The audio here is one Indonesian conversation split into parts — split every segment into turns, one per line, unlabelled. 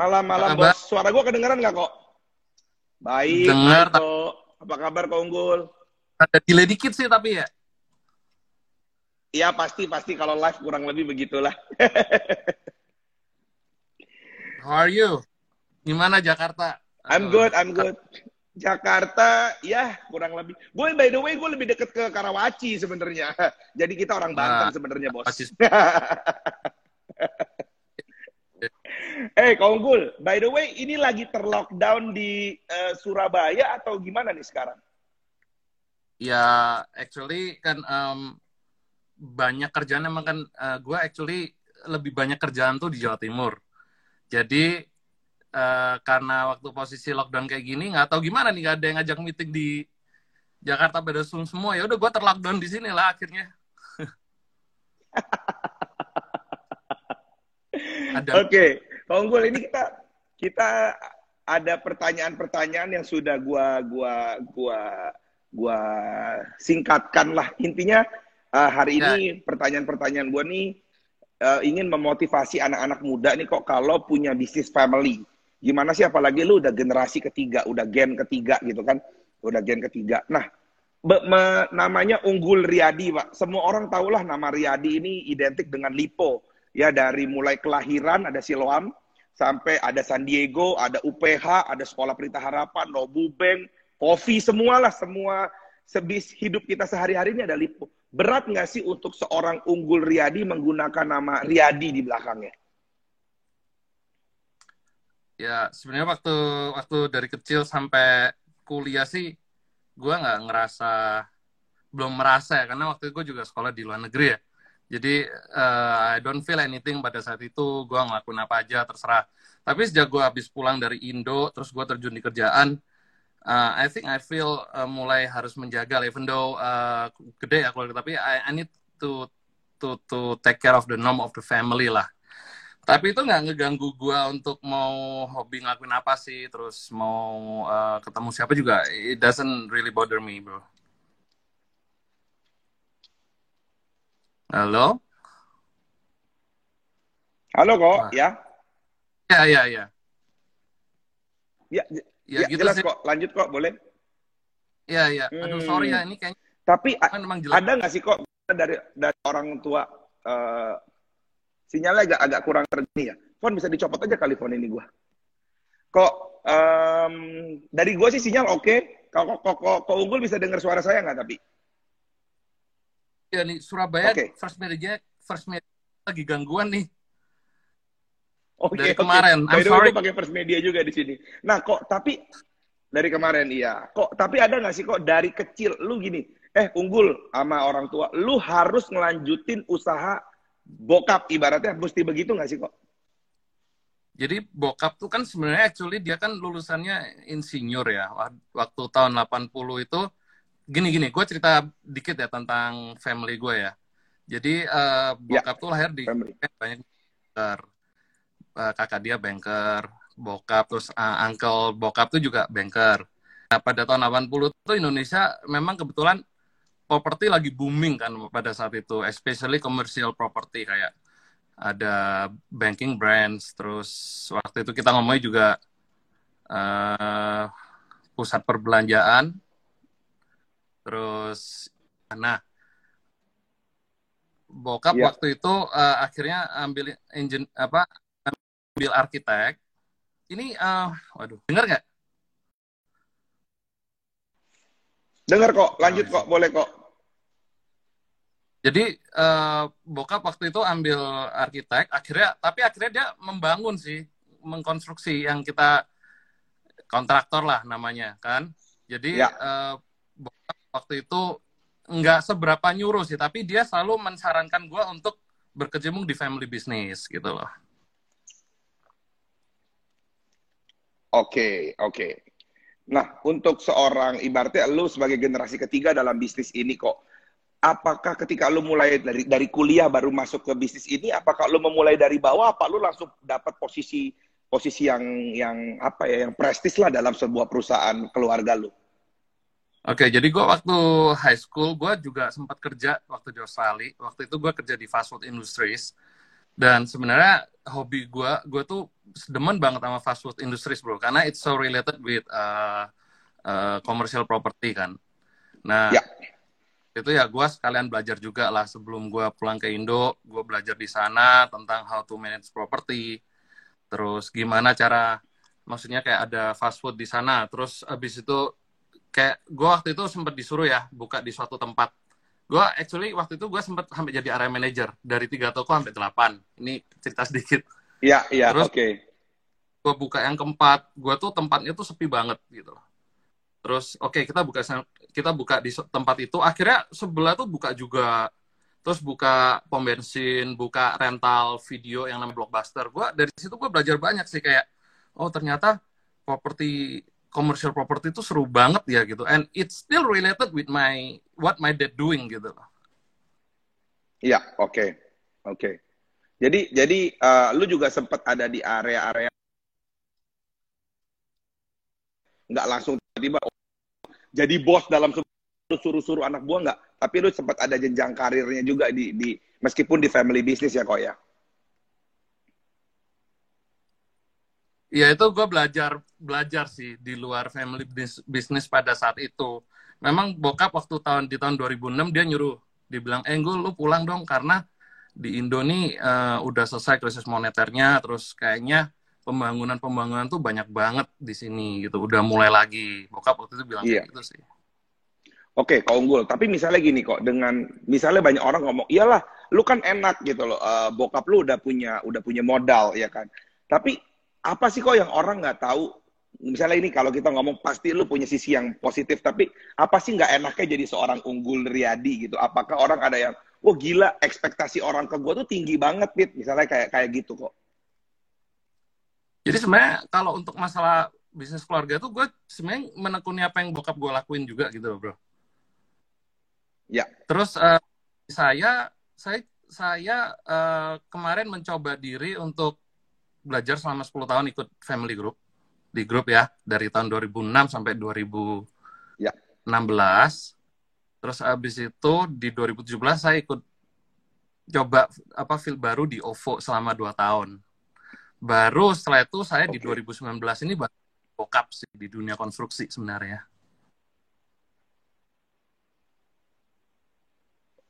Malam, malam,
Apa kabar?
bos. Suara gue kedengeran nggak kok? Baik,
Dengar.
Apa kabar, kok Unggul?
Ada delay dikit sih tapi ya.
Iya, pasti, pasti. Kalau live kurang lebih begitulah.
How are you? Gimana Jakarta?
I'm good, I'm good. Jakarta, ya kurang lebih. Gue by the way, gue lebih deket ke Karawaci sebenarnya. Jadi kita orang Banten
Nah,
sebenarnya, bos. Eh, Kak Unggul, by the way, ini lagi terlockdown di eh, Surabaya atau gimana nih sekarang?
Ya, actually kan em, banyak kerjaan emang kan gue actually lebih banyak kerjaan tuh di Jawa Timur. Jadi eh, karena waktu posisi lockdown kayak gini nggak tahu gimana nih nggak ada yang ngajak meeting di Jakarta pada Zoom semua ya udah gue terlockdown di sini lah akhirnya. ada
Oke, Kak Unggul ini kita kita ada pertanyaan-pertanyaan yang sudah gua gua gua gua singkatkan lah. Intinya eh, hari
Ya.
ini pertanyaan-pertanyaan gua nih eh, ingin memotivasi anak-anak muda nih kok kalau punya bisnis family. Gimana sih apalagi lu udah generasi ketiga, udah gen ketiga gitu kan. Udah gen ketiga. Nah, be- me- namanya Unggul Riyadi, Pak. Semua orang tahulah nama Riyadi ini identik dengan Lipo. Ya, dari mulai kelahiran ada Siloam, sampai ada San Diego, ada UPH, ada Sekolah Pelita Harapan, Nobu Bank, Kopi, semualah, semua sebis hidup kita sehari-hari ini ada Lipo. Berat nggak sih untuk seorang Unggul Riyadi menggunakan nama Riyadi di belakangnya?
ya sebenarnya waktu waktu dari kecil sampai kuliah sih gue nggak ngerasa belum merasa ya karena waktu itu gue juga sekolah di luar negeri ya jadi eh, I don't feel anything pada saat itu. Gue ngelakuin apa aja terserah. Tapi sejak gue habis pulang dari Indo terus gue terjun di kerjaan eh, I think I feel eh, mulai harus menjaga. Even though eh, gede ya keluarga tapi I, I need to to to take care of the norm of the family lah. Tapi itu nggak ngeganggu gua untuk mau hobi ngelakuin apa sih terus mau uh, ketemu siapa juga. It doesn't really bother me bro halo
Halo kok,
Wah.
ya?
ya ya ya
Ya,
ya,
ya,
gitu
jelas
sih
kok. Lanjut kok, boleh.
ya ya aduh
Hmm.
sorry ya ini kayaknya
Tapi
kan memang jelek
ada nggak sih kok dari dari orang tua eh, sinyalnya agak agak kurang tergini ya? Fon bisa dicopot aja kali fon ini gua. Kok em, dari gua sih sinyal oke. Kalau kok kok kok unggul bisa dengar suara saya nggak tapi?
Ya nih Surabaya
Oke.
first media first media lagi gangguan nih
Oke,
Dari
oke.
kemarin. I'm sorry.
pakai first media juga di sini. Nah, kok tapi dari kemarin iya. Kok tapi ada nggak sih kok dari kecil lu gini, eh unggul sama orang tua, lu harus ngelanjutin usaha bokap ibaratnya mesti begitu nggak sih kok?
Jadi bokap tuh kan sebenarnya actually dia kan lulusannya insinyur ya. Wak- Waktu tahun 80 itu gini-gini, gue cerita dikit ya tentang family gue ya. Jadi eh, bokap tuh lahir di
Family.
banyak banker. Eh, kakak dia banker, bokap terus eh, uncle bokap tuh juga banker. Nah, pada tahun 80 tuh Indonesia memang kebetulan properti lagi booming kan pada saat itu, especially commercial property kayak ada banking brands, terus waktu itu kita ngomongnya juga eh, pusat perbelanjaan, terus nah bokap
Iya.
waktu itu eh, akhirnya ambil engine apa ambil arsitek. Ini eh, waduh dengar nggak?
Dengar kok, lanjut kok, boleh kok.
Jadi eh, bokap waktu itu ambil arsitek, akhirnya tapi akhirnya dia membangun sih, mengkonstruksi yang kita kontraktor lah namanya kan. Jadi
Ya.
eh, bokap waktu itu nggak seberapa nyuruh sih, tapi dia selalu mensarankan gue untuk berkecimpung di family business gitu loh.
Oke, oke. Nah, untuk seorang ibaratnya lu sebagai generasi ketiga dalam bisnis ini kok, apakah ketika lu mulai dari dari kuliah baru masuk ke bisnis ini, apakah lu memulai dari bawah, apa lu langsung dapat posisi posisi yang yang apa ya, yang prestis lah dalam sebuah perusahaan keluarga lu?
Oke, jadi gue waktu high school gue juga sempat kerja waktu di Australia. Waktu itu gue kerja di fast food industries Dan sebenarnya hobi gue, gue tuh demen banget sama fast food industries bro, karena it's so related with uh, uh, commercial property kan. Nah,
Ya.
itu ya gue sekalian belajar juga lah sebelum gue pulang ke Indo, gue belajar di sana tentang how to manage property, terus gimana cara, maksudnya kayak ada fast food di sana, terus abis itu kayak gue waktu itu sempat disuruh ya buka di suatu tempat. Gue actually waktu itu gue sempat sampai jadi area manager dari tiga toko sampai delapan. Ini cerita sedikit.
Ya, ya,
Terus-
oke.
Gue buka yang keempat, gue tuh tempatnya tuh sepi banget gitu loh. Terus oke kita buka kita buka di tempat itu, akhirnya sebelah tuh buka juga. Terus buka pom bensin, buka rental video yang namanya blockbuster. Gue dari situ gue belajar banyak sih kayak, oh ternyata properti commercial property itu seru banget ya gitu. And it's still related with my what my dad doing gitu.
Ya, oke. Oke. Jadi jadi eh, lu juga sempat ada di area-area nggak langsung tiba-tiba oh, jadi bos dalam suruh-suruh anak buah nggak, tapi lu sempat ada jenjang karirnya juga di di meskipun di family business ya kok ya.
Ya itu gue belajar belajar sih di luar family bis- business pada saat itu. Memang bokap waktu tahun di tahun 2006 dia nyuruh, dibilang, eh gue lu pulang dong karena di Indo nih eh, udah selesai krisis moneternya, terus kayaknya pembangunan-pembangunan tuh banyak banget di sini gitu, udah mulai lagi. Bokap waktu itu bilang
Iya.
gitu sih.
Oke, kok unggul. Tapi misalnya gini kok, dengan misalnya banyak orang ngomong, iyalah, lu kan enak gitu loh. eh, bokap lu udah punya udah punya modal ya kan. Tapi apa sih kok yang orang nggak tahu? Misalnya ini kalau kita ngomong pasti lu punya sisi yang positif, tapi apa sih nggak enaknya jadi seorang unggul Riyadi gitu? Apakah orang ada yang, wah gila, ekspektasi orang ke gue tuh tinggi banget, Pit. Misalnya kayak kayak gitu kok.
Jadi sebenarnya kalau untuk masalah bisnis keluarga tuh gue sebenarnya menekuni apa yang bokap gue lakuin juga gitu loh bro.
Ya.
Terus eh, saya saya saya eh, kemarin mencoba diri untuk belajar selama 10 tahun ikut family group di grup ya dari tahun 2006 sampai 2016.
Ya.
Terus abis itu di 2017 saya ikut coba apa field baru di OVO selama 2 tahun. Baru setelah itu saya di
Oke.
2019 ini baru bokap sih di dunia konstruksi sebenarnya.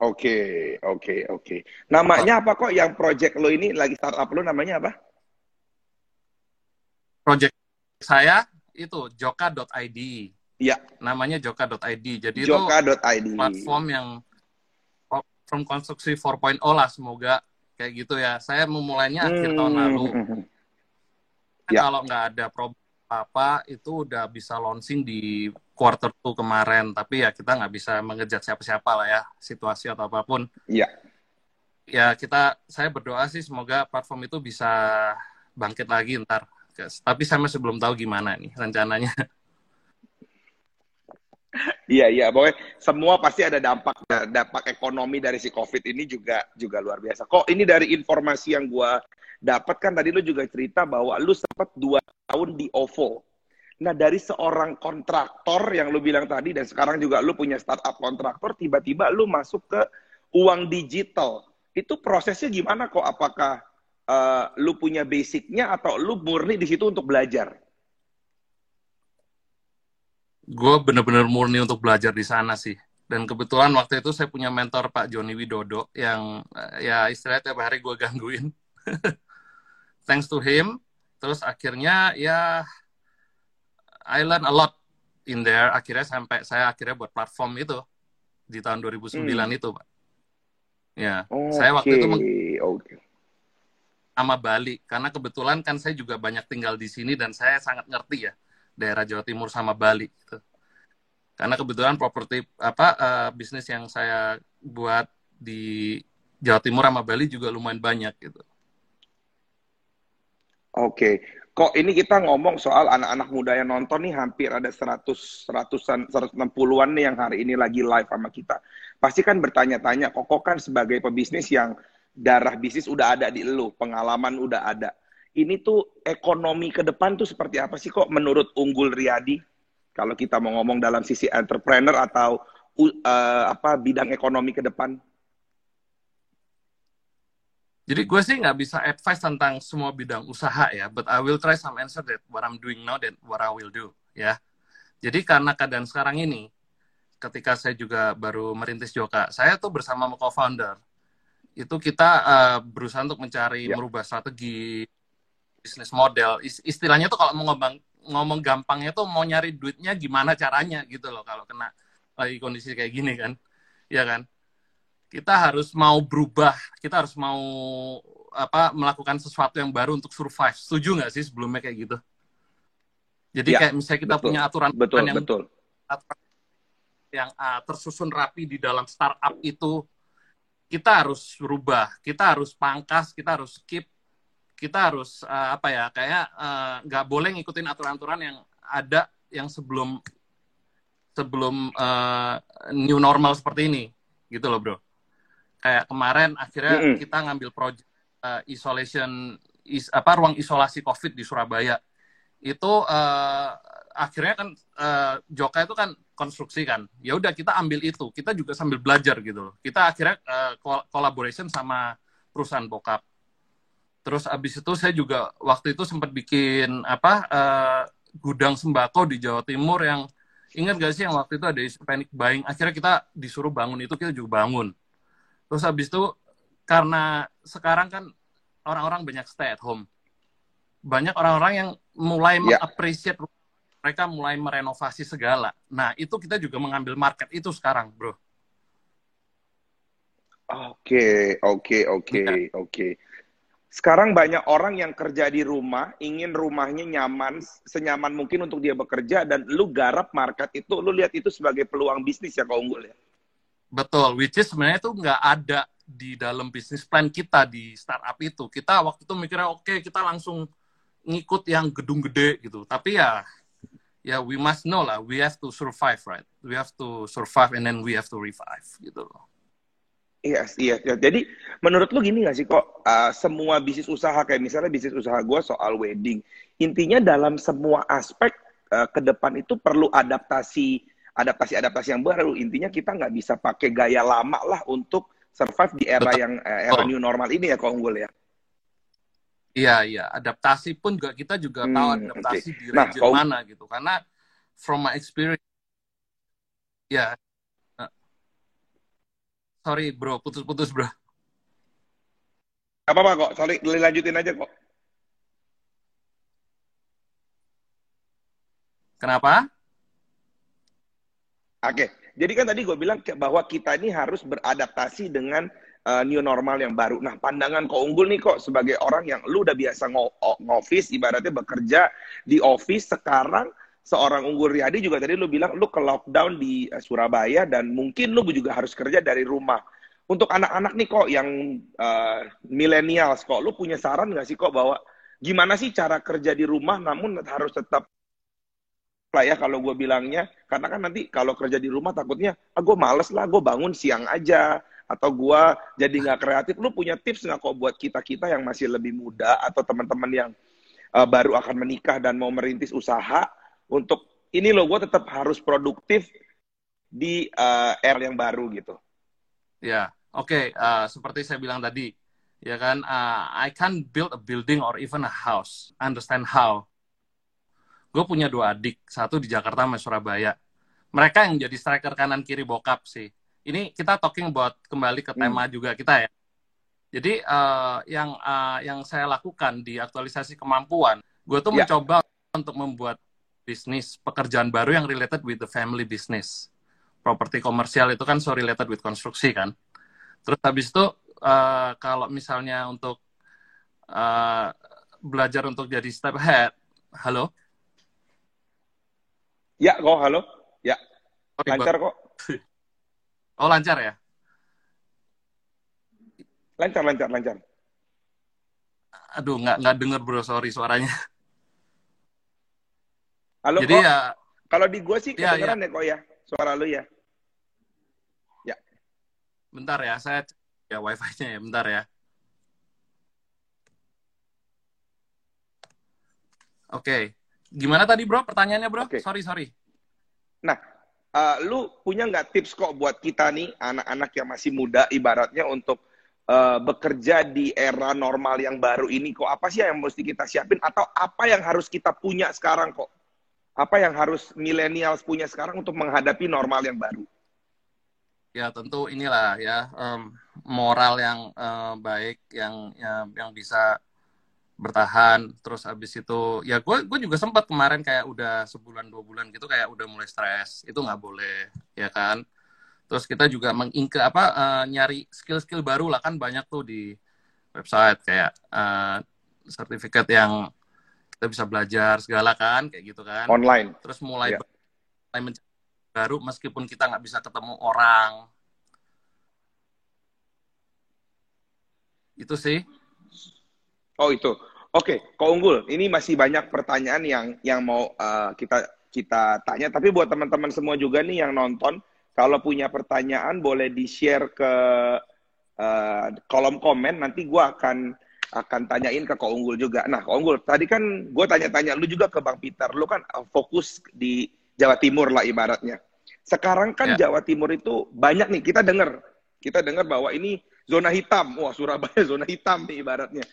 Oke, oke, oke. Namanya apa kok yang project lo ini lagi startup lo namanya apa?
Project saya itu joka.id.
Iya.
Namanya joka.id. Jadi itu
Joka.id.
platform yang platform konstruksi 4.0 lah semoga kayak gitu ya. Saya memulainya akhir tahun lalu.
Hmm.
Kan
Ya.
Kalau nggak ada problem apa itu udah bisa launching di quarter 2 kemarin. Tapi ya kita nggak bisa mengejat siapa-siapa lah ya situasi atau apa pun.
Iya.
Ya kita saya berdoa sih semoga platform itu bisa bangkit lagi ntar. Tapi saya masih belum tahu gimana nih rencananya.
Iya, iya, pokoknya semua pasti ada dampak dampak ekonomi dari si COVID ini juga juga luar biasa. Kok ini dari informasi yang gua dapat kan tadi lu juga cerita bahwa lu sempat dua tahun di OVO. Nah dari seorang kontraktor yang lu bilang tadi dan sekarang juga lu punya startup kontraktor, tiba-tiba lu masuk ke uang digital. Itu prosesnya gimana kok? Apakah eh, lu punya basicnya atau lu murni di situ untuk belajar?
gue bener-bener murni untuk belajar di sana sih. Dan kebetulan waktu itu saya punya mentor Pak Joni Widodo yang eh, ya istilahnya tiap hari gue gangguin. Thanks to him, terus akhirnya ya I learn a lot in there. Akhirnya sampai saya akhirnya buat platform itu di tahun 2009
Hmm.
itu, Pak. Ya,
Oke,
saya waktu itu meng-. Sama Bali karena kebetulan kan saya juga banyak tinggal di sini dan saya sangat ngerti ya daerah Jawa Timur sama Bali gitu. Karena kebetulan properti apa eh, bisnis yang saya buat di Jawa Timur sama Bali juga lumayan banyak gitu.
Oke, kok ini kita ngomong soal anak-anak muda yang nonton nih hampir ada 100 seratusan 160-an nih yang hari ini lagi live sama kita. Pasti kan bertanya-tanya, kok kan sebagai pebisnis yang darah bisnis udah ada di lu, pengalaman udah ada. Ini tuh ekonomi ke depan tuh seperti apa sih kok menurut Unggul Riyadi? Kalau kita mau ngomong dalam sisi entrepreneur atau uh, apa bidang ekonomi ke depan?
Jadi gue sih nggak bisa advice tentang semua bidang usaha ya, but I will try some answer that what I'm doing now dan what I will do ya. Jadi karena keadaan sekarang ini, ketika saya juga baru merintis Joka, saya tuh bersama co-founder itu kita uh, berusaha untuk mencari yeah. merubah strategi bisnis model. Istilahnya tuh kalau mau ngomong ngomong gampangnya tuh mau nyari duitnya gimana caranya gitu loh kalau kena lagi kondisi kayak gini kan, ya kan? kita harus mau berubah, kita harus mau apa melakukan sesuatu yang baru untuk survive. Setuju nggak sih sebelumnya kayak gitu? Jadi ya, kayak misalnya kita betul, punya aturan
betul, yang betul.
yang uh, tersusun rapi di dalam startup itu, kita harus berubah, kita harus pangkas, kita harus keep, kita harus uh, apa ya kayak nggak uh, boleh ngikutin aturan-aturan yang ada yang sebelum sebelum uh, new normal seperti ini, gitu loh bro kayak kemarin akhirnya mm -hmm. kita ngambil project uh, isolation is, apa ruang isolasi covid di Surabaya itu uh, akhirnya kan uh, Joka itu kan konstruksi kan ya udah kita ambil itu kita juga sambil belajar gitu loh kita akhirnya uh, collaboration sama perusahaan bokap terus abis itu saya juga waktu itu sempat bikin apa uh, gudang sembako di Jawa Timur yang ingat gak sih yang waktu itu ada isu panic buying akhirnya kita disuruh bangun itu kita juga bangun Terus habis itu karena sekarang kan orang-orang banyak stay at home. Banyak orang-orang yang mulai yeah. mengapresiasi mereka mulai merenovasi segala. Nah, itu kita juga mengambil market itu sekarang, Bro.
Oke, oke, oke, oke. Sekarang banyak orang yang kerja di rumah, ingin rumahnya nyaman, senyaman mungkin untuk dia bekerja, dan lu garap market itu, lu lihat itu sebagai peluang bisnis ya kau unggul ya?
Betul, which is sebenarnya itu nggak ada di dalam bisnis plan kita di startup itu. Kita waktu itu mikirnya oke okay, kita langsung ngikut yang gedung gede gitu. Tapi ya ya we must know lah, we have to survive right. We have to survive and then we have to revive gitu loh.
Iya, yes, iya, yes. Jadi menurut lu gini gak sih kok uh, semua bisnis usaha kayak misalnya bisnis usaha gue soal wedding, intinya dalam semua aspek uh, ke depan itu perlu adaptasi adaptasi-adaptasi yang baru. Intinya kita nggak bisa pakai gaya lama lah untuk survive di era Betul. yang eh, era new normal ini ya, kok unggul ya.
Iya, iya. Adaptasi pun juga kita juga hmm, tahu adaptasi okay. di nah, region kau... mana gitu. Karena from my experience, ya. Yeah. Sorry bro, putus-putus bro.
Apa-apa kok, sorry, lanjutin aja kok.
Kenapa?
Oke, jadi kan tadi gue bilang bahwa kita ini harus beradaptasi dengan uh, new normal yang baru. Nah, pandangan kok unggul nih kok sebagai orang yang lu udah biasa ngofis, ibaratnya bekerja di office sekarang seorang unggul Riyadi juga tadi lu bilang lu ke lockdown di uh, Surabaya dan mungkin lu juga harus kerja dari rumah. Untuk anak-anak nih kok yang uh, millennials kok, lu punya saran nggak sih kok bahwa gimana sih cara kerja di rumah namun harus tetap lah ya kalau gue bilangnya karena kan nanti kalau kerja di rumah takutnya ah gue males lah gue bangun siang aja atau gue jadi nggak kreatif lu punya tips nggak kok buat kita kita yang masih lebih muda atau teman-teman yang uh, baru akan menikah dan mau merintis usaha untuk ini loh gue tetap harus produktif di uh, era yang baru gitu.
Ya oke okay. uh, seperti saya bilang tadi ya kan uh, I can build a building or even a house. Understand how? Gue punya dua adik satu di Jakarta sama Surabaya. Mereka yang jadi striker kanan kiri bokap sih ini kita talking buat kembali ke tema hmm. juga kita ya jadi uh, yang uh, yang saya lakukan di aktualisasi kemampuan gue tuh yeah. mencoba untuk membuat bisnis pekerjaan baru yang related with the family business properti komersial itu kan so related with konstruksi kan terus habis itu uh, kalau misalnya untuk uh, belajar untuk jadi step ahead halo
Ya, kok halo. Ya. Lancar kok.
Oh, lancar ya?
Lancar, lancar, lancar.
Aduh, nggak nggak denger bro, sorry suaranya.
Halo, Jadi kok. ya. Kalau di gua sih ya, kedengeran ya, ya. ya kok ya, suara lu ya. Ya.
Bentar ya, saya ya wifi-nya ya, bentar ya. Oke. Okay. Gimana tadi bro? Pertanyaannya bro? Okay. Sorry sorry.
Nah, uh, lu punya nggak tips kok buat kita nih anak-anak yang masih muda, ibaratnya untuk uh, bekerja di era normal yang baru ini kok apa sih yang mesti kita siapin atau apa yang harus kita punya sekarang kok? Apa yang harus millennials punya sekarang untuk menghadapi normal yang baru?
Ya tentu inilah ya um, moral yang uh, baik yang ya, yang bisa bertahan terus abis itu ya gue gue juga sempat kemarin kayak udah sebulan dua bulan gitu kayak udah mulai stres itu nggak boleh ya kan? Terus kita juga mengingke apa uh, nyari skill-skill baru lah kan banyak tuh di website kayak uh, sertifikat yang kita bisa belajar segala kan kayak gitu kan?
Online.
Terus mulai yeah. mulai mencari baru meskipun kita nggak bisa ketemu orang. Itu sih
oh itu Oke, okay, Kak Unggul, ini masih banyak pertanyaan yang yang mau uh, kita kita tanya. Tapi buat teman-teman semua juga nih yang nonton, kalau punya pertanyaan boleh di-share ke uh, kolom komen. Nanti gue akan akan tanyain ke Kak Unggul juga. Nah, Kak Unggul, tadi kan gue tanya-tanya lu juga ke Bang Peter. Lu kan uh, fokus di Jawa Timur lah ibaratnya. Sekarang kan ya. Jawa Timur itu banyak nih, kita dengar. Kita dengar bahwa ini zona hitam. Wah, Surabaya zona hitam nih ibaratnya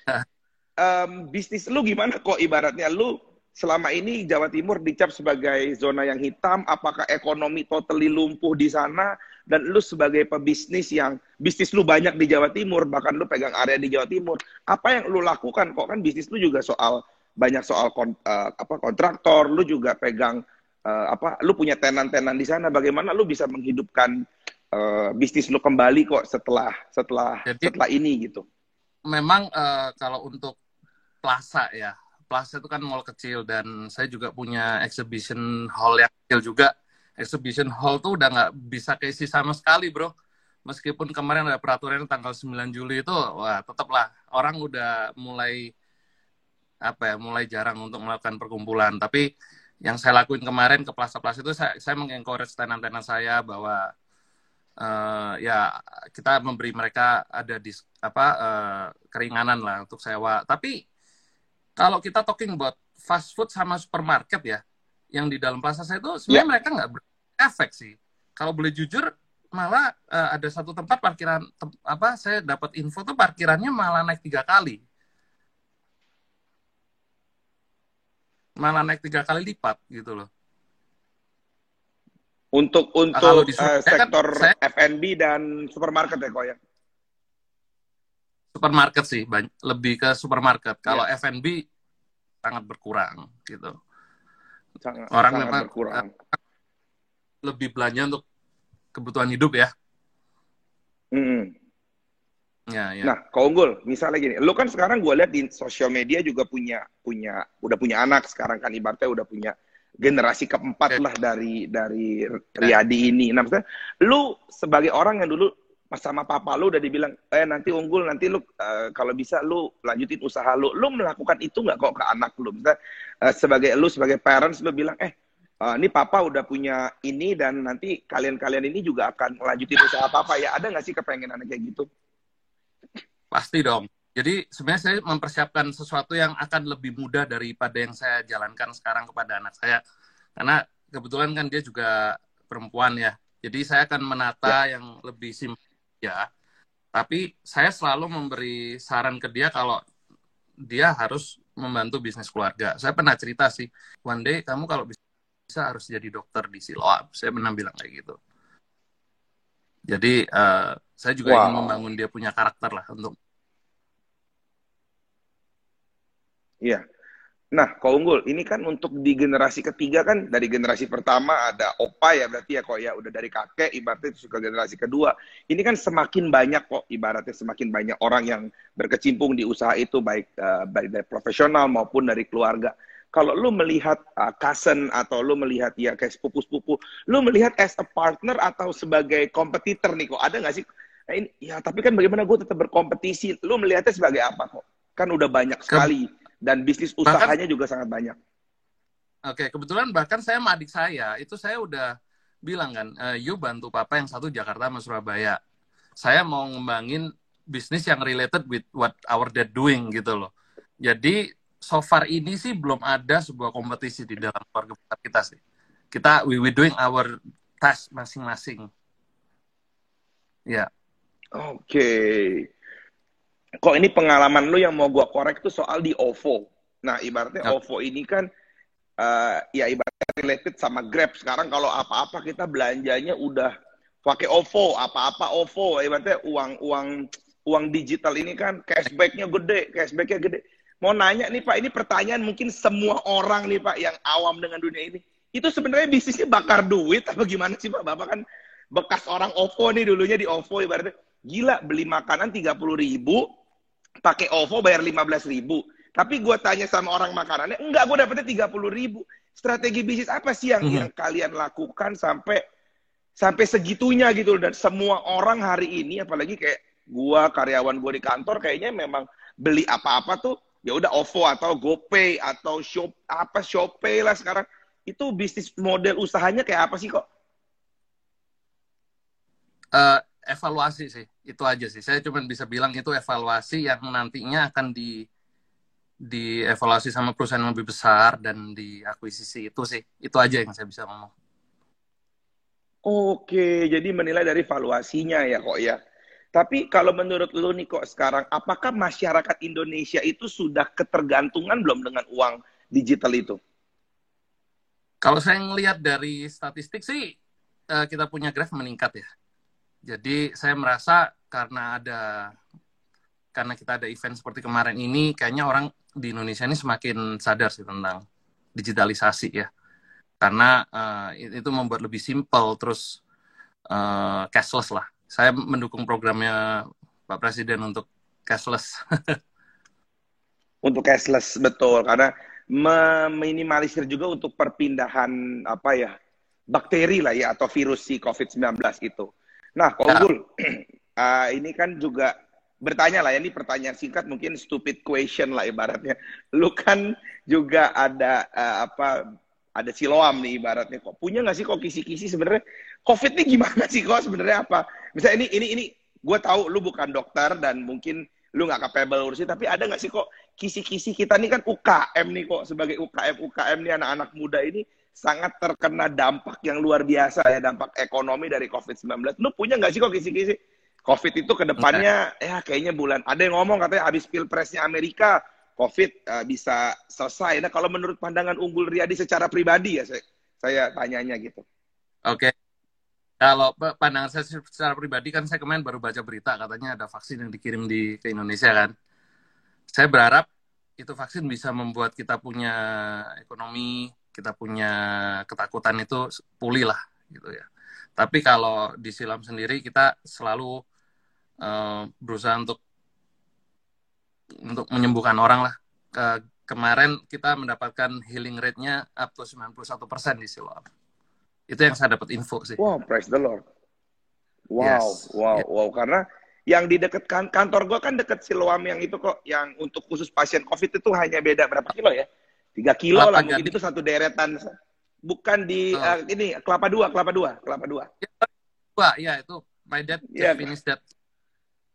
um, bisnis lu gimana kok ibaratnya? Lu selama ini Jawa Timur dicap sebagai zona yang hitam, apakah ekonomi totally lumpuh di sana? Dan lu sebagai pebisnis yang bisnis lu banyak di Jawa Timur, bahkan lu pegang area di Jawa Timur, apa yang lu lakukan? Kok kan bisnis lu juga soal banyak soal kon, uh, apa kontraktor, lu juga pegang uh, apa lu punya tenan-tenan di sana, bagaimana lu bisa menghidupkan uh, bisnis lu kembali kok setelah setelah Jadi, setelah ini gitu.
Memang uh, kalau untuk Plaza ya. Plaza itu kan mall kecil dan saya juga punya exhibition hall yang kecil juga. Exhibition hall tuh udah nggak bisa keisi sama sekali bro. Meskipun kemarin ada peraturan tanggal 9 Juli itu, wah tetaplah orang udah mulai apa ya, mulai jarang untuk melakukan perkumpulan. Tapi yang saya lakuin kemarin ke plaza-plaza itu saya, saya mengencourage tenan-tenan saya bahwa uh, ya kita memberi mereka ada dis, apa uh, keringanan lah untuk sewa. Tapi kalau kita talking about fast food sama supermarket ya, yang di dalam pasar saya itu sebenarnya yeah. mereka nggak berefek sih. Kalau boleh jujur, malah uh, ada satu tempat parkiran tem, apa saya dapat info tuh parkirannya malah naik tiga kali. Malah naik tiga kali lipat gitu loh.
Untuk untuk nah, uh, sektor kan, F&B dan supermarket ya kok ya?
Supermarket sih banyak, lebih ke supermarket kalau yeah. F&B sangat berkurang gitu
sangat, orang sangat memang berkurang.
lebih belanja untuk kebutuhan hidup ya
mm. ya, ya. nah kau unggul misalnya gini lu kan sekarang gue lihat di sosial media juga punya punya udah punya anak sekarang kan ibaratnya udah punya generasi keempat lah dari dari ya. Riyadi ini. Nah, maksudnya lu sebagai orang yang dulu sama papa lu udah dibilang eh nanti unggul nanti lu uh, kalau bisa lu lanjutin usaha lu. Lu melakukan itu nggak kok ke anak lu? Bisa uh, sebagai lu sebagai parents lu bilang eh uh, ini papa udah punya ini dan nanti kalian-kalian ini juga akan melanjutin usaha papa ya. Ada nggak sih kepengenan kayak gitu?
Pasti dong. Jadi sebenarnya saya mempersiapkan sesuatu yang akan lebih mudah daripada yang saya jalankan sekarang kepada anak saya. Karena kebetulan kan dia juga perempuan ya. Jadi saya akan menata ya. yang lebih simpel ya tapi saya selalu memberi saran ke dia kalau dia harus membantu bisnis keluarga saya pernah cerita sih one day kamu kalau bisa harus jadi dokter di Siloam saya pernah bilang kayak gitu jadi uh, saya juga wow. ingin membangun dia punya karakter lah untuk
Iya. Nah, kau unggul, ini kan untuk di generasi ketiga kan dari generasi pertama ada opa ya berarti ya kok ya udah dari kakek ibaratnya itu suka generasi kedua. Ini kan semakin banyak kok ibaratnya semakin banyak orang yang berkecimpung di usaha itu baik uh, baik dari profesional maupun dari keluarga. Kalau lu melihat uh, cousin atau lu melihat ya kayak sepupu-sepupu, lu melihat as a partner atau sebagai kompetitor nih kok ada nggak sih? Nah, ini, ya tapi kan bagaimana gue tetap berkompetisi? Lu melihatnya sebagai apa kok? Kan udah banyak sekali dan bisnis usahanya bahkan, juga sangat banyak.
Oke, kebetulan bahkan saya sama adik saya itu saya udah bilang kan, e, yuk bantu papa yang satu Jakarta sama Surabaya. Saya mau ngembangin bisnis yang related with what our dad doing gitu loh. Jadi so far ini sih belum ada sebuah kompetisi di dalam keluarga kita sih. Kita we we doing our task masing-masing. Ya.
Oke. Okay. Kok ini pengalaman lu yang mau gua korek tuh soal di OVO. Nah, ibaratnya. OVO ini kan eh, ya ibaratnya related sama Grab. Sekarang kalau apa-apa kita belanjanya udah pakai OVO, apa-apa OVO. Ibaratnya uang uang uang digital ini kan cashbacknya gede, cashbacknya gede. Mau nanya nih Pak, ini pertanyaan mungkin semua orang nih Pak yang awam dengan dunia ini. Itu sebenarnya bisnisnya bakar duit apa gimana sih Pak? Bapak kan bekas orang OVO nih dulunya di OVO ibaratnya. Gila, beli makanan 30 ribu, pakai OVO bayar 15 ribu. Tapi gue tanya sama orang makanannya, enggak, gue dapetnya 30 ribu. Strategi bisnis apa sih yang,
Mhm.
yang kalian lakukan sampai sampai segitunya gitu dan semua orang hari ini apalagi kayak gua karyawan gue di kantor kayaknya memang beli apa-apa tuh ya udah OVO atau GoPay atau Shop apa Shopee lah sekarang itu bisnis model usahanya kayak apa sih kok?
Eh, evaluasi sih itu aja sih saya cuma bisa bilang itu evaluasi yang nantinya akan di dievaluasi sama perusahaan yang lebih besar dan diakuisisi itu sih itu aja yang saya bisa ngomong
Oke, jadi menilai dari valuasinya ya kok ya. Tapi kalau menurut lu nih kok sekarang, apakah masyarakat Indonesia itu sudah ketergantungan belum dengan uang digital itu?
kalau saya ngelihat dari statistik sih eh, kita punya graf meningkat ya jadi saya merasa karena ada karena kita ada event seperti kemarin ini kayaknya orang di Indonesia ini semakin sadar sih tentang digitalisasi ya. Karena eh, itu membuat lebih simple terus eh, cashless lah. Saya mendukung programnya Pak Presiden untuk cashless.
Untuk cashless betul, karena meminimalisir juga untuk perpindahan apa ya bakteri lah ya atau virus si COVID-19 itu. Nah, Kak
Ya.
Unggul, ah, ini kan juga bertanya lah ya, ini pertanyaan singkat mungkin stupid question lah ibaratnya. Lu kan juga ada ah, apa ada siloam nih ibaratnya kok. Punya nggak sih kok kisi-kisi sebenarnya COVID ini gimana sih kok sebenarnya apa? Misalnya ini ini ini gue tahu lu bukan dokter dan mungkin lu nggak capable urusin tapi ada nggak sih kok kisi-kisi kita nih kan UKM nih kok sebagai UKM UKM nih anak-anak muda ini sangat terkena dampak yang luar biasa ya dampak ekonomi dari COVID-19. Lu punya nggak sih kok kisi-kisi? COVID itu ke depannya ya kayaknya bulan ada yang ngomong katanya habis pilpresnya Amerika COVID uh, bisa selesai. Nah kalau menurut pandangan Unggul Riyadi secara pribadi ya saya, saya tanyanya gitu.
Oke. Kalau pe- pandangan saya secara pribadi kan saya kemarin baru baca berita katanya ada vaksin yang dikirim di ke Indonesia kan. Saya berharap itu vaksin bisa membuat kita punya ekonomi, kita punya ketakutan itu pulih lah gitu ya. Tapi kalau di silam sendiri kita selalu eh, berusaha untuk untuk menyembuhkan orang lah. Ke, kemarin kita mendapatkan healing rate-nya up to 91% di silam. Itu yang saya dapat info sih.
Wow, praise the Lord. Wow,
Yes.
wow,
Yeah.
wow. Karena yang di dekat kan, kantor gua kan deket Siloam yang itu kok, yang untuk khusus pasien COVID itu hanya beda berapa kilo ya? Tiga kilo
Kelapa
lah, mungkin
Gading.
itu satu deretan. Bukan di
Oh.
eh, ini Kelapa Dua, Kelapa Dua, Kelapa Dua.
Wah, ya itu my dad just
Iya.
finished that.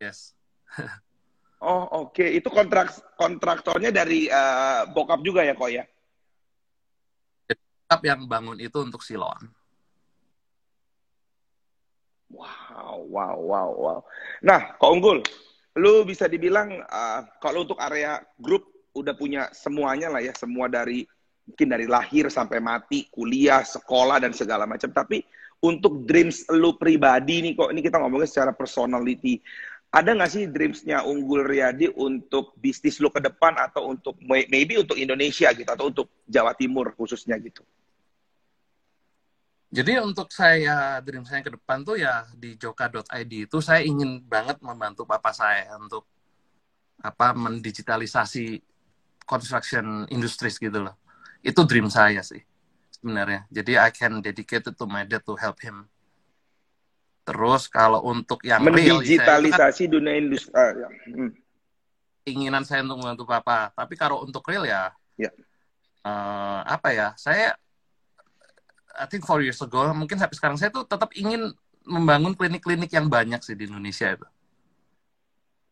Yes.
Oh, oke. Itu kontrak kontraktornya dari eh, bokap juga ya, kok ya?
Tetap yang bangun itu untuk Siloam.
Wow, wow, wow, wow. Nah, Kak Unggul, lu bisa dibilang uh, kalau untuk area grup udah punya semuanya lah ya, semua dari mungkin dari lahir sampai mati, kuliah, sekolah dan segala macam. Tapi untuk dreams lu pribadi nih kok, ini kita ngomongin secara personality. Ada nggak sih dreamsnya Unggul Riyadi untuk bisnis lu ke depan atau untuk maybe untuk Indonesia gitu atau untuk Jawa Timur khususnya gitu?
Jadi untuk saya dream saya ke depan tuh ya di joka.id itu saya ingin banget membantu papa saya untuk apa mendigitalisasi construction industries gitu loh. Itu dream saya sih sebenarnya. Jadi I can dedicate it to my dad to help him. Terus kalau untuk yang real, itu kan
Mendigitalisasi dunia industri. ah, ya. Hmm.
keinginan saya untuk membantu papa. Tapi kalau untuk real ya,
Ya.
eh, apa ya? Saya, I think four years ago, mungkin sampai sekarang saya tuh tetap ingin membangun klinik-klinik yang banyak sih di Indonesia itu.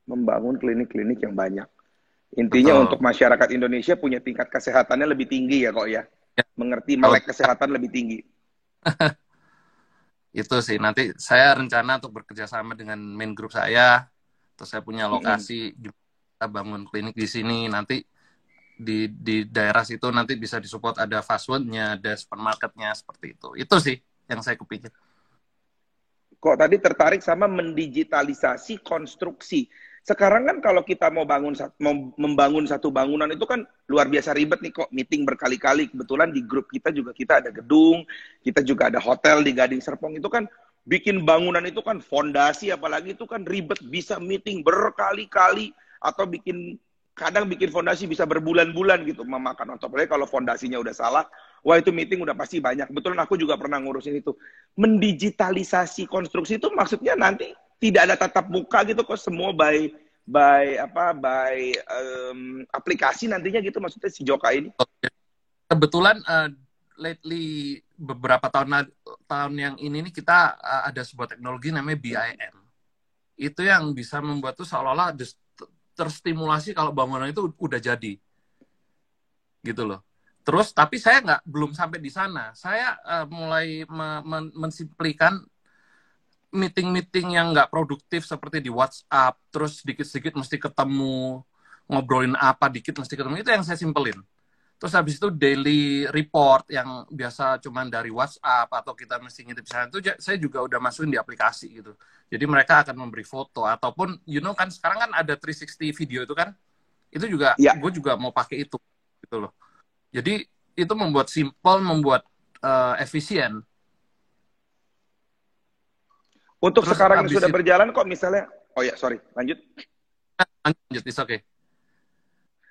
membangun klinik-klinik yang banyak. Intinya
Betul.
untuk masyarakat Indonesia punya tingkat kesehatannya lebih tinggi ya kok ya.
Ya.
Mengerti melek kesehatan lebih tinggi.
Itu sih. Nanti saya rencana untuk bekerja sama dengan main group saya. Terus saya punya lokasi, kita bangun klinik di sini, nanti di di daerah situ nanti bisa disupport ada fast foodnya, ada supermarketnya seperti itu. Itu sih yang saya kepikir.
Kok tadi tertarik sama mendigitalisasi konstruksi. Sekarang kan kalau kita mau bangun mau membangun satu bangunan itu kan luar biasa ribet nih kok meeting berkali-kali. Kebetulan di grup kita juga kita ada gedung, kita juga ada hotel di Gading Serpong. Itu kan bikin bangunan itu kan fondasi apalagi itu kan ribet bisa meeting berkali-kali atau bikin kadang bikin fondasi bisa berbulan-bulan gitu. Memakan waktu apalagi kalau fondasinya udah salah wah itu meeting udah pasti banyak. Betul aku juga pernah ngurusin itu. Mendigitalisasi konstruksi itu maksudnya nanti tidak ada tatap muka gitu kok semua by by apa by um, aplikasi nantinya gitu maksudnya si Joka ini.
Kebetulan uh, lately beberapa tahun tahun yang ini nih kita uh, ada sebuah teknologi namanya BIM itu yang bisa membuat tuh seolah-olah terstimulasi kalau bangunan itu udah jadi. Gitu loh. Terus tapi saya nggak belum sampai di sana. Saya uh, mulai me men mensimplikan meeting-meeting yang nggak produktif seperti di WhatsApp terus sedikit-sedikit mesti ketemu ngobrolin apa dikit mesti ketemu. Itu yang saya simpelin. Terus habis itu daily report yang biasa cuman dari WhatsApp atau kita mesti ngintip sana. Itu saya juga udah masukin di aplikasi gitu. Jadi mereka akan memberi foto. Ataupun you know kan sekarang kan ada 360 video itu kan? Itu juga ya. gue juga mau pakai itu gitu loh. Jadi itu membuat simple membuat uh, efisien
untuk Terus sekarang yang sudah itu, berjalan kok misalnya oh ya sorry lanjut
lanjut is okay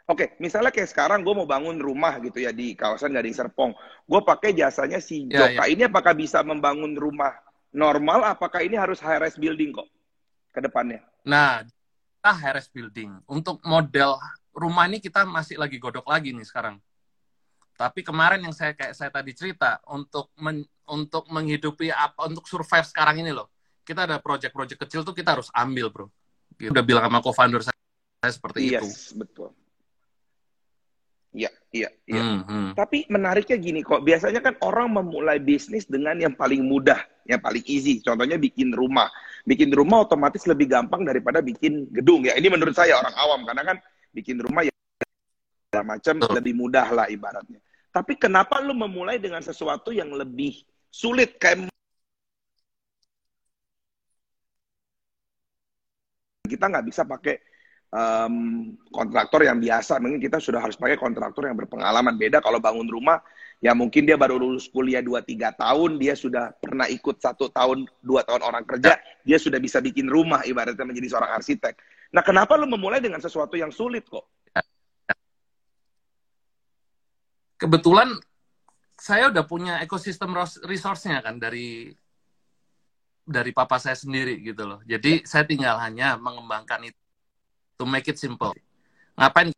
Oke, misalnya kayak sekarang gue mau bangun rumah gitu ya di kawasan Gading Serpong. Gue pakai jasanya si ya, Joka. Ya, ya. Ini apakah bisa membangun rumah normal? Apakah ini harus high rise building kok ke depannya?
Nah, kita high rise building. Untuk model rumah ini kita masih lagi godok lagi nih sekarang. Tapi kemarin yang saya kayak saya tadi cerita untuk men, untuk menghidupi apa untuk survive sekarang ini loh. Kita ada project-project kecil tuh kita harus ambil, Bro. Gitu. Udah bilang sama co-founder saya, saya seperti yes, itu.
Betul. Iya, iya, iya. Hmm, hmm. Tapi menariknya gini kok, biasanya kan orang memulai bisnis dengan yang paling mudah, yang paling easy. Contohnya bikin rumah. Bikin rumah otomatis lebih gampang daripada bikin gedung ya. Ini menurut saya orang awam karena kan bikin rumah ya macam lebih mudah lah ibaratnya. Tapi kenapa lu memulai dengan sesuatu yang lebih sulit kayak kita nggak bisa pakai um, kontraktor yang biasa, mungkin kita sudah harus pakai kontraktor yang berpengalaman. Beda kalau bangun rumah, ya mungkin dia baru lulus kuliah 2-3 tahun, dia sudah pernah ikut satu tahun, dua tahun orang kerja, dia sudah bisa bikin rumah, ibaratnya menjadi seorang arsitek. Nah, kenapa lu memulai dengan sesuatu yang sulit kok?
Kebetulan saya udah punya ekosistem resource-nya kan dari dari papa saya sendiri gitu loh. Jadi saya tinggal hanya mengembangkan itu to make it simple. Ngapain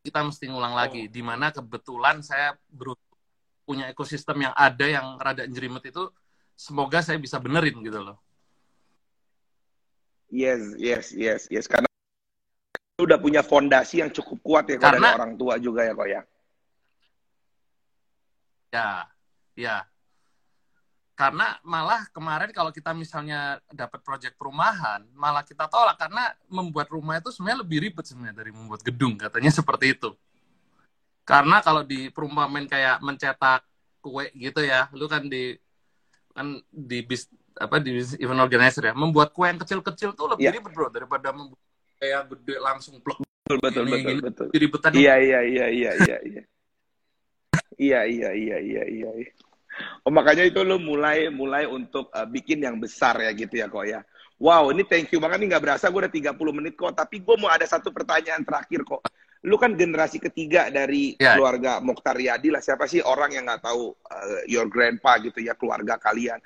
kita mesti ngulang oh. lagi? Di mana kebetulan saya punya ekosistem yang ada yang rada jerimet itu, semoga saya bisa benerin gitu loh.
Yes, yes, yes, yes. Karena udah punya fondasi yang cukup kuat ya kalau dari orang tua juga ya kok ya.
Ya, ya karena malah kemarin kalau kita misalnya dapat proyek perumahan malah kita tolak. Karena membuat rumah itu sebenarnya lebih ribet sebenarnya dari membuat gedung katanya seperti itu. Karena kalau di perumahan kayak mencetak kue gitu ya lu kan di kan di bis apa di event organizer ya. Membuat kue yang kecil-kecil tuh lebih yeah. ribet bro daripada membuat kayak gede langsung plek.
Betul betul ini, betul ini, betul. ribetan iya iya iya iya iya. Iya iya iya iya iya iya Oh makanya itu lo mulai mulai untuk uh, bikin yang besar ya gitu ya kok ya. Wow, ini thank you banget nih nggak berasa gue udah 30 menit kok. Tapi gue mau ada satu pertanyaan terakhir kok. Lu kan generasi ketiga dari yeah. keluarga Mokhtar Yadi lah. Siapa sih orang yang nggak tahu uh, your grandpa gitu ya keluarga kalian?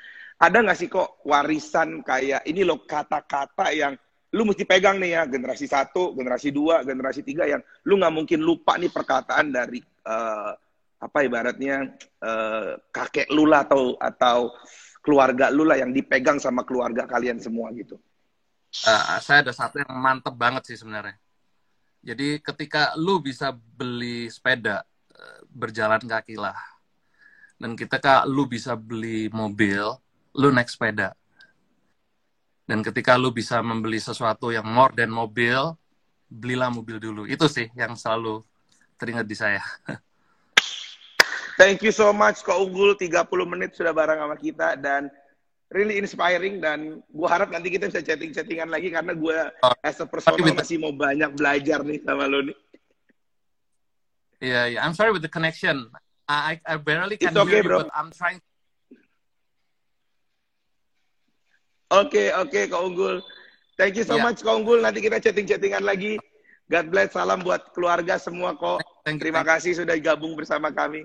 Ada nggak sih kok warisan kayak ini loh kata-kata yang lu mesti pegang nih ya generasi satu, generasi dua, generasi tiga yang lu nggak mungkin lupa nih perkataan dari uh, apa ibaratnya uh, kakek lu lah atau atau keluarga lu lah yang dipegang sama keluarga kalian semua gitu.
Uh, saya ada satu yang mantep banget sih sebenarnya. Jadi ketika lu bisa beli sepeda uh, berjalan kaki lah, dan ketika lu bisa beli mobil, lu naik sepeda. Dan ketika lu bisa membeli sesuatu yang more than mobil, belilah mobil dulu. Itu sih yang selalu teringat di saya.
Thank you so much Kak Unggul 30 menit sudah bareng sama kita dan really inspiring dan gue harap nanti kita bisa chatting-chattingan lagi karena gue oh, as a personal masih mau banyak belajar nih sama lo nih.
Iya, yeah, yeah. I'm sorry with the connection. I I barely can It's okay, hear you, bro. but I'm trying.
Oke, okay, oke, okay, Kak Unggul. Thank you so yeah. much, Kak Unggul. Nanti kita chatting-chattingan lagi. God bless. Salam buat keluarga semua, kok. Terima kasih sudah gabung bersama kami.